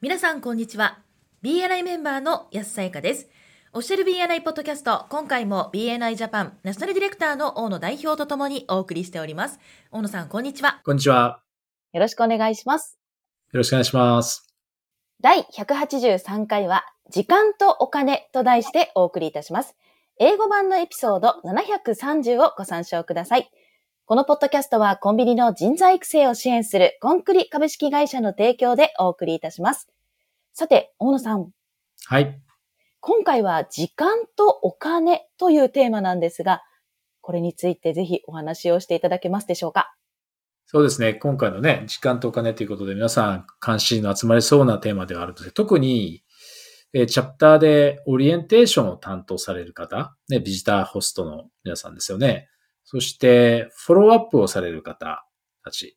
皆さんこんにちは BNI メンバーの安さやかですオフィシャル BNI ポッドキャスト今回も BNI ジャパンナショナルディレクターの大野代表とともにお送りしております大野さんこんにちはこんにちは。よろしくお願いします。よろしくお願いします。第183回は、時間とお金と題してお送りいたします。英語版のエピソード730をご参照ください。このポッドキャストはコンビニの人材育成を支援するコンクリ株式会社の提供でお送りいたします。さて、大野さん、はい。今回は時間とお金というテーマなんですが、これについてぜひお話をしていただけますでしょうか？そうですね。今回のね、時間とお金ということで皆さん関心の集まりそうなテーマではあるので、特に、えーチャプターでオリエンテーションを担当される方、ね、ビジターホストの皆さんですよね。そして、フォローアップをされる方たち。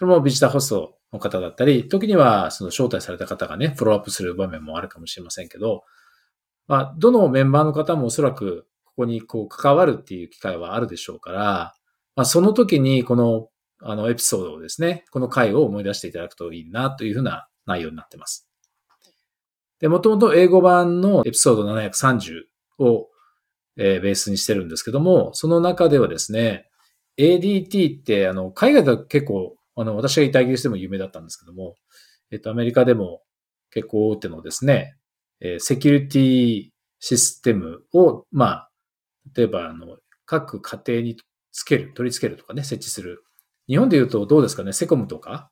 これもビジターホストの方だったり、時にはその招待された方がね、フォローアップする場面もあるかもしれませんけど、まあ、どのメンバーの方もおそらくここにこう関わるっていう機会はあるでしょうから、まあ、その時にこのあのエピソードをですね、この回を思い出していただくといいなというふうな内容になってます。で、もともと英語版のエピソード730を、えベースにしてるんですけども、その中ではですね、ADT ってあの海外では結構あの私がいたイギリスでも有名だったんですけども、えっとアメリカでも結構大手のですね、えセキュリティシステムを、まあ、例えばあの各家庭につける、取り付けるとかね、設置する日本で言うとどうですかね、セコムとか、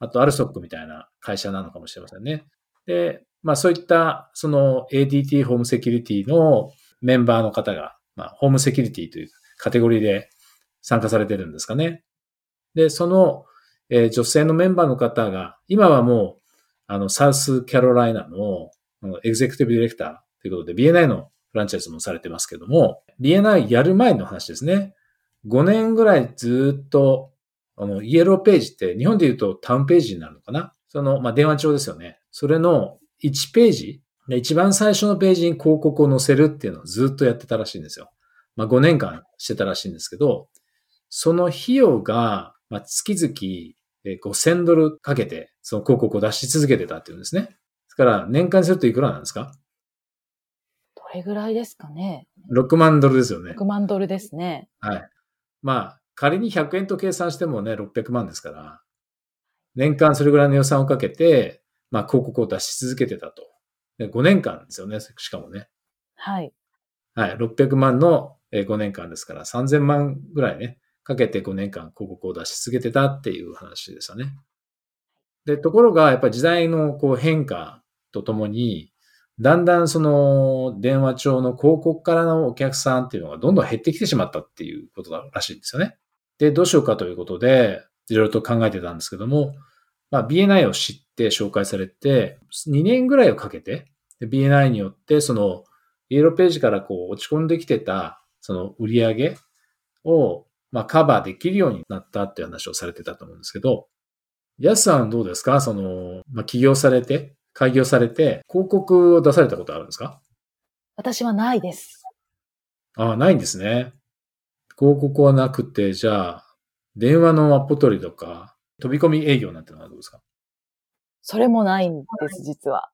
あとアルソックみたいな会社なのかもしれませんね。で、まあそういったその ADT ホームセキュリティのメンバーの方が、まあホームセキュリティというカテゴリーで参加されてるんですかね。で、その、えー女性のメンバーの方が、今はもう、あの、サウスキャロライナのエグゼクティブディレクターということで BNI のフランチャイズもされてますけども、BNI やる前の話ですね。5年ぐらいずっと、あの、イエローページって日本で言うとタウンページになるのかなその、まあ、電話帳ですよね。それの1ページ、で一番最初のページに広告を載せるっていうのをずっとやってたらしいんですよ。まあ、5年間してたらしいんですけど、その費用が、まあ、月々えー5000ドルかけて、その広告を出し続けてたっていうんですね。ですから、年間にするといくらなんですか？どれぐらいですかね ?6 万ドルですよね。?6 万ドルですね。はい。まあ、仮に100円と計算してもね、600万ですから、年間それぐらいの予算をかけて、まあ、広告を出し続けてたと。で5年間ですよね、しかもね。はい。はい。600万のえー5年間ですから、3000万ぐらいね、かけて5年間広告を出し続けてたっていう話でしたね。で、ところが、やっぱり時代のこう変化とともに、だんだんその電話帳の広告からのお客さんっていうのがどんどん減ってきてしまったっていうことだらしいんですよね。で、どうしようかということで、いろいろと考えてたんですけども、まあ、BNI を知って紹介されて、2年ぐらいをかけて、で BNI によって、その、イエローページからこう落ち込んできてた、その売り上げを、まあ、カバーできるようになったっていう話をされてたと思うんですけど、ヤスさんどうですか？その、まあ、起業されて、開業されて、広告を出されたことあるんですか？私はないです。ああ、ないんですね。広告はなくて、じゃあ、電話のアポ取りとか、飛び込み営業なんてのはどうですか？それもないんです、実は。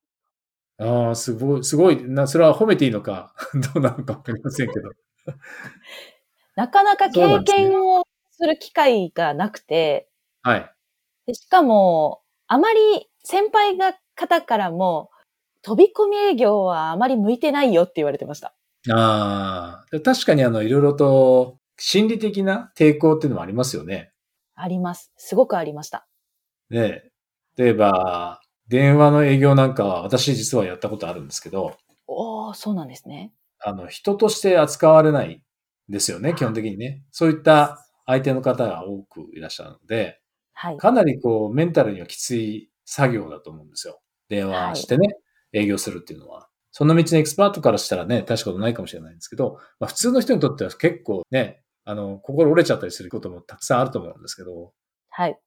ああ、すごい、すごい、な、それは褒めていいのか、どうなのかわかりませんけど。なかなか経験をする機会がなくて、はい。でしかも、あまり先輩が方からも、飛び込み営業はあまり向いてないよって言われてました。ああ、で確かにあの、いろいろと心理的な抵抗っていうのもありますよね。あります。すごくありました。ね例えば、電話の営業なんかは私実はやったことあるんですけど、おー、そうなんですね。あの、人として扱われないんですよね、基本的にね。そういった相手の方が多くいらっしゃるので、はい。かなりこう、メンタルにはきつい作業だと思うんですよ。電話してね、営業するっていうのは。その道のエキスパートからしたらね、大したことないかもしれないんですけど、まあ、普通の人にとっては結構ね、あの、心折れちゃったりすることもたくさんあると思うんですけど、はい。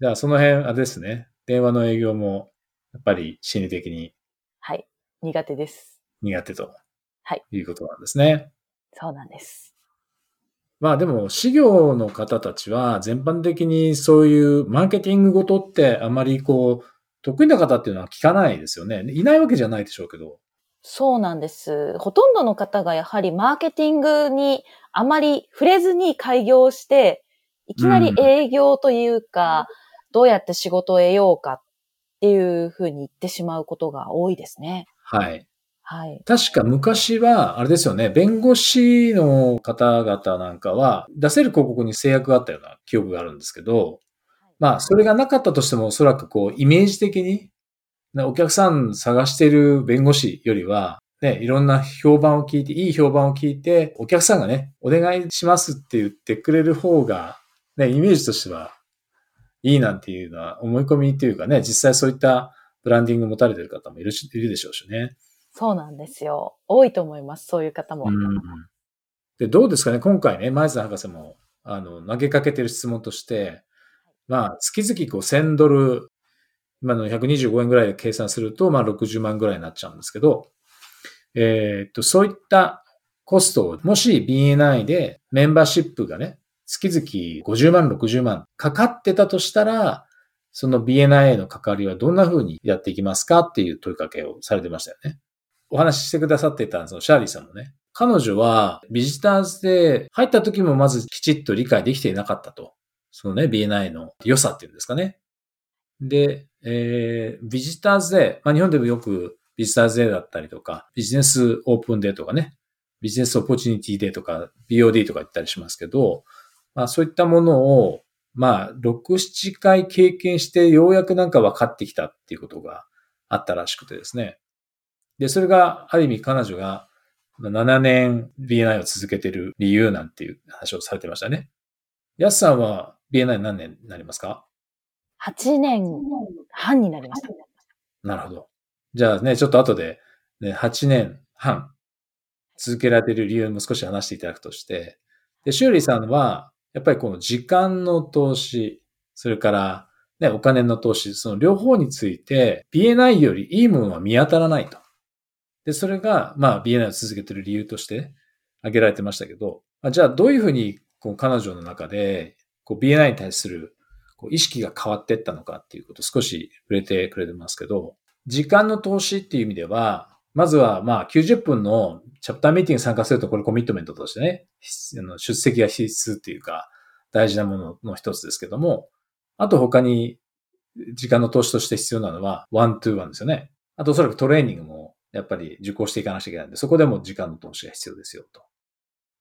じゃあその辺、あれですね、電話の営業も、やっぱり心理的にはい。苦手です。苦手と。はい。いうことなんですね。そうなんです。まあでも、事業の方たちは全般的にそういうマーケティングごとってあまりこう、得意な方っていうのは聞かないですよね。いないわけじゃないでしょうけど。そうなんです。ほとんどの方がやはりマーケティングにあまり触れずに開業して、いきなり営業というか、どうやって仕事を得ようかっていうふうに言ってしまうことが多いですね。はい。はい。確か昔は、あれですよね、弁護士の方々なんかは、出せる広告に制約があったような記憶があるんですけど、まあ、それがなかったとしても、おそらくこう、イメージ的に、ねお客さん探している弁護士よりは、ね、いろんな評判を聞いて、いい評判を聞いて、お客さんがね、お願いしますって言ってくれる方が、ね、イメージとしては、いいなんていうのは思い込みというかね、実際そういったブランディング持たれてる方もいるしいるでしょうしね。そうなんですよ。多いと思います。そういう方も。うんで、どうですかね今回ね、前津博士も、あの、投げかけてる質問として、まあ、月々こう1000ドル、今の125円ぐらいで計算すると、まあ60万ぐらいになっちゃうんですけど、えーっと、そういったコストを、もし BNI でメンバーシップがね、月々50万、60万かかってたとしたら、その BNI への関わりはどんな風にやっていきますかっていう問いかけをされてましたよね。お話ししてくださってたそのシャーリーさんもね、彼女はビジターズで入った時もまずきちっと理解できていなかったと。そのね、BNI の良さっていうんですかね。で、えー、ビジターズデー、まあ日本でもよくビジターズデーだったりとか、ビジネスオープンデーとかね、ビジネスオポチュニティデーとか、BOD とか言ったりしますけど、まあそういったものを、まあ6、7回経験してようやくなんか分かってきたっていうことがあったらしくてですね。で、それがある意味彼女が7年 BNI を続けてる理由なんていう話をされてましたね。ヤスさんは BNI 何年になりますか？8年半になりました。なるほど。じゃあね、ちょっと後で、ね、8年半続けられている理由も少し話していただくとして、で、シューリーさんは、やっぱりこの時間の投資、それから、ね、お金の投資、その両方について、BNI よりいいものは見当たらないと。で、それが、まあ、BNI を続けている理由として挙げられてましたけど、じゃあどういうふうに、こう、彼女の中で、こう、BNI に対する、こう、意識が変わっていったのかっていうことを少し触れてくれてますけど、時間の投資っていう意味では、まずは、まあ、90分のチャプターミーティングに参加すると、これコミットメントとしてね、出席が必須っていうか、大事なものの一つですけども、あと他に時間の投資として必要なのは、ワントゥーワンですよね。あとおそらくトレーニングもやっぱり受講していかなきゃいけないんで、そこでも時間の投資が必要ですよ、と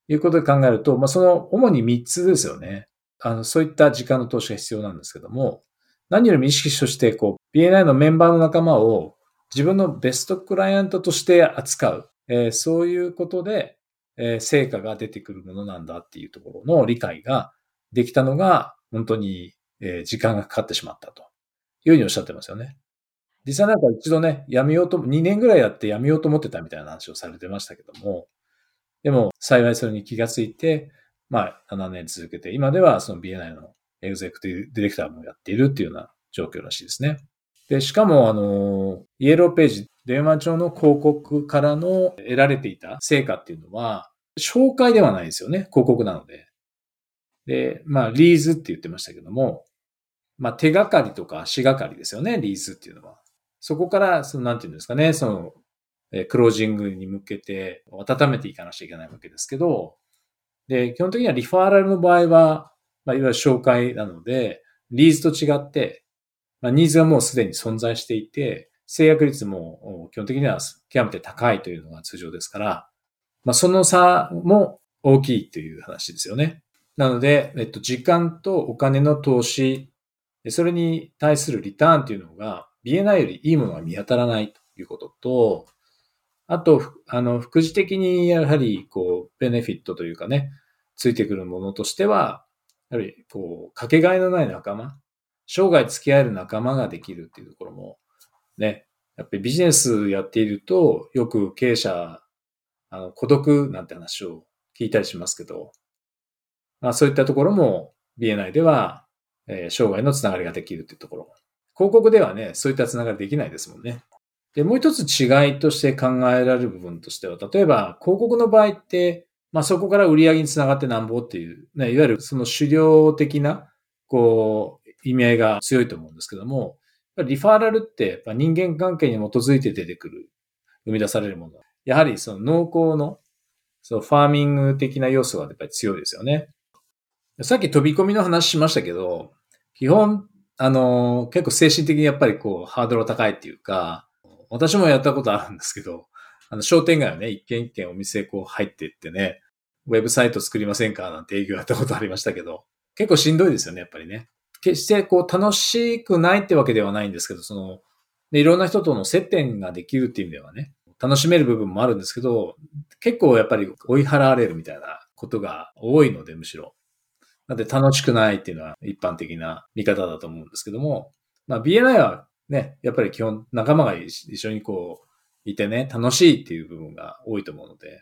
いうことで考えると、まあ、その主に3つですよね。あの、そういった時間の投資が必要なんですけども、何よりも意識として、こう、BNI のメンバーの仲間を自分のベストクライアントとして扱う。えーそういうことで、えー成果が出てくるものなんだっていうところの理解ができたのが、本当に、えー時間がかかってしまったというふうにおっしゃってますよね。実際なんか一度ね、やめようと、2年ぐらいやってやめようと思ってたみたいな話をされてましたけども、でも幸いそれに気がついて、まあ7年続けて、今ではその BNI のエグゼクティブディレクターもやっているっていうような状況らしいですね。で、しかもあの、イエローページ、電話帳の広告からの得られていた成果っていうのは、紹介ではないですよね。広告なので。で、まあ、リーズって言ってましたけども、まあ、手がかりとか足がかりですよね、リーズっていうのは。そこから、その、なんていうんですかね、その、クロージングに向けて温めていかなきゃいけないわけですけど、で、基本的にはリファーラルの場合は、まあ、いわゆる紹介なので、リーズと違って、まあ、ニーズがもうすでに存在していて、制約率も基本的には極めて高いというのが通常ですから、まあ、その差も大きいという話ですよね。なので、えっと、時間とお金の投資、それに対するリターンというのが BNI よりいいものが見当たらないということと、あと、あの、副次的にやはり、こう、ベネフィットというかね、ついてくるものとしては、やはり、こう、かけがえのない仲間、生涯付き合える仲間ができるっていうところも、ね、やっぱりビジネスやっていると、よく経営者、あの、孤独なんて話を聞いたりしますけど、まあそういったところも BNI では、えー生涯のつながりができるっていうところ。広告ではね、そういったつながりできないですもんね。で、もう一つ違いとして考えられる部分としては、例えば広告の場合って、まあそこから売り上げにつながってなんぼっていう、ね、いわゆるその狩猟的な、こう、意味合いが強いと思うんですけども、リファーラルって人間関係に基づいて出てくる、生み出されるもの。やはりその農耕の、そのファーミング的な要素がやっぱり強いですよね。さっき飛び込みの話しましたけど、基本、あの、結構精神的にやっぱりこう、ハードル高いっていうか、私もやったことあるんですけど、あの、商店街をね、一軒一軒お店こう入っていってね、ウェブサイト作りませんかなんて営業やったことありましたけど、結構しんどいですよね、やっぱりね。決してこう楽しくないってわけではないんですけど、その、でいろんな人との接点ができるっていう意味ではね、楽しめる部分もあるんですけど、結構やっぱり追い払われるみたいなことが多いので、むしろ。なんで楽しくないっていうのは一般的な見方だと思うんですけども、まあ BNI はね、やっぱり基本仲間が一緒にこういてね、楽しいっていう部分が多いと思うので、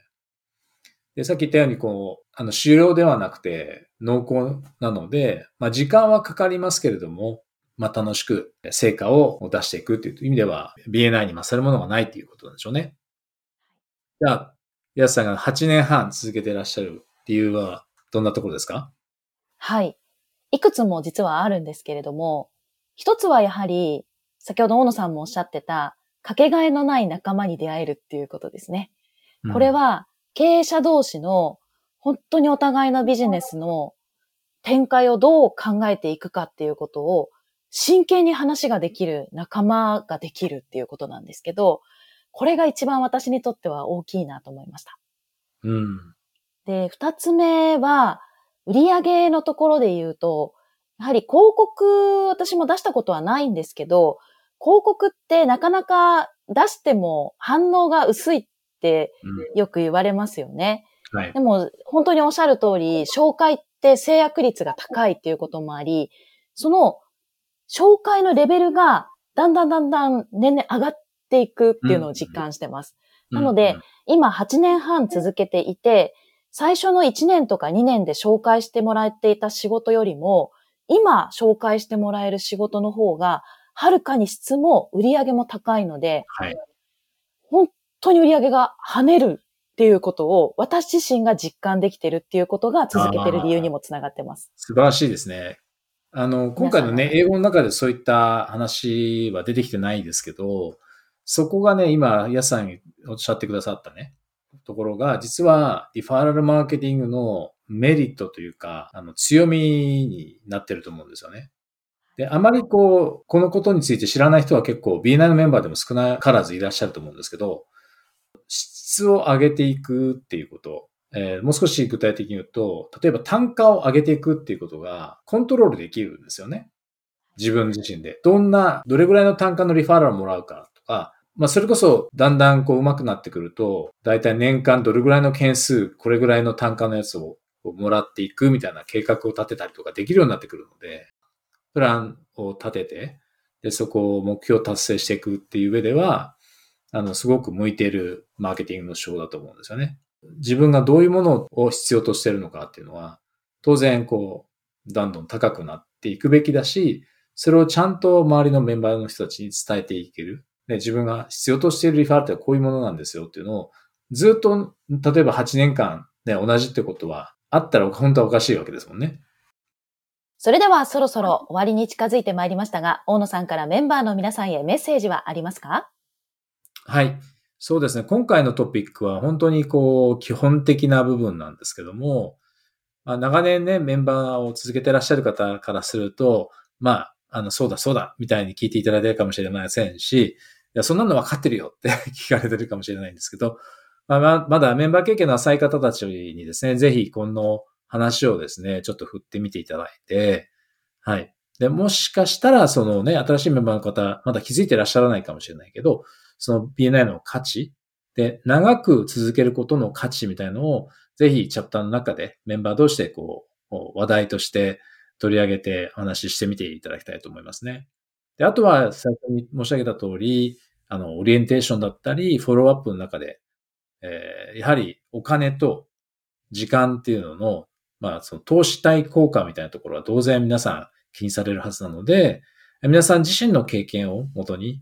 で、さっき言ったように、こう、あの、終了ではなくて、濃厚なので、まあ、時間はかかりますけれども、まあ、楽しく成果を出していくっていう意味では、BNI に勝るものがないっていうことなんでしょうね。じゃあ、やすさんが8年半続けていらっしゃる理由は、どんなところですか？はい。いくつも実はあるんですけれども、一つはやはり、先ほど大野さんもおっしゃってた、かけがえのない仲間に出会えるっていうことですね。これは、経営者同士の本当にお互いのビジネスの展開をどう考えていくかっていうことを真剣に話ができる仲間ができるっていうことなんですけど、これが一番私にとっては大きいなと思いました。うん。で、二つ目は、売上のところで言うと、やはり広告、私も出したことはないんですけど、広告ってなかなか出しても反応が薄いってよく言われますよね。うんはい、でも本当におっしゃる通り、紹介って制約率が高いっていうこともあり、その紹介のレベルがだんだんだんだん年々上がっていくっていうのを実感してます。うん、なので、今8年半続けていて、最初の1年とか2年で紹介してもらっていた仕事よりも、今紹介してもらえる仕事の方がはるかに質も売り上げも高いので、はい、本当に売り上げが跳ねるっていうことを私自身が実感できてるっていうことが続けてる理由にもつながってます。素晴らしいですね。あの、今回のね、英語の中でそういった話は出てきてないですけど、そこがね、今、やさんにおっしゃってくださったね、ところが、実は、リファーラルマーケティングのメリットというか、あの、強みになってると思うんですよね。で、あまりこう、このことについて知らない人は結構 B9 のメンバーでも少なからずいらっしゃると思うんですけど、質を上げていくっていうこと、えー、もう少し具体的に言うと、例えば単価を上げていくっていうことがコントロールできるんですよね。自分自身で。どんな、どれぐらいの単価のリファーラルをもらうかとか、まあそれこそだんだんこう上手くなってくると、だいたい年間どれぐらいの件数、これぐらいの単価のやつをもらっていくみたいな計画を立てたりとかできるようになってくるので、プランを立てて、で、そこを目標達成していくっていう上では、あの、すごく向いているマーケティングの手法だと思うんですよね。自分がどういうものを必要としているのかっていうのは、当然、こう、どんどん高くなっていくべきだし、それをちゃんと周りのメンバーの人たちに伝えていける。で自分が必要としているリファールってこういうものなんですよっていうのを、ずっと、例えば8年間ね、同じってことは、あったら本当はおかしいわけですもんね。それではそろそろ終わりに近づいてまいりましたが、大野さんからメンバーの皆さんへメッセージはありますか？はい。そうですね。今回のトピックは本当にこう、基本的な部分なんですけども、まあ、長年ね、メンバーを続けてらっしゃる方からすると、まあ、あの、そうだそうだ、みたいに聞いていただいてるかもしれませんし、いや、そんなの分かってるよって 聞かれてるかもしれないんですけど、まあ、まだメンバー経験の浅い方たちにですね、ぜひこの話をですね、ちょっと振ってみていただいて、はい。で、もしかしたら、そのね、新しいメンバーの方、まだ気づいてらっしゃらないかもしれないけど、その BNI の価値で、長く続けることの価値みたいのを、ぜひチャプターの中でメンバー同士でこう、話題として取り上げてお話ししてみていただきたいと思いますね。で、あとは最初に申し上げた通り、あの、オリエンテーションだったり、フォローアップの中で、えー、やはりお金と時間っていうののまあ、その投資対効果みたいなところは当然皆さん気にされるはずなので、皆さん自身の経験をもとに、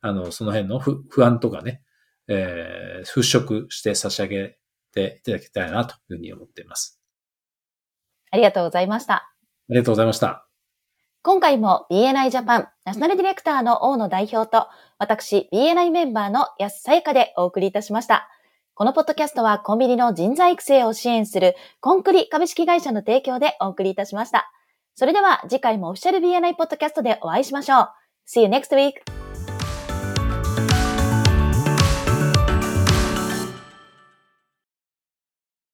あの、その辺の不安とかね、えー、払拭して差し上げていただきたいなというふうに思っています。ありがとうございました。ありがとうございました。今回も BNI ジャパンナショナルディレクターの大野代表と、私 BNI メンバーの安さやかでお送りいたしました。このポッドキャストはコンビニの人材育成を支援するコンクリ株式会社の提供でお送りいたしました。それでは次回もオフィシャル BNI ポッドキャストでお会いしましょう。See you next week!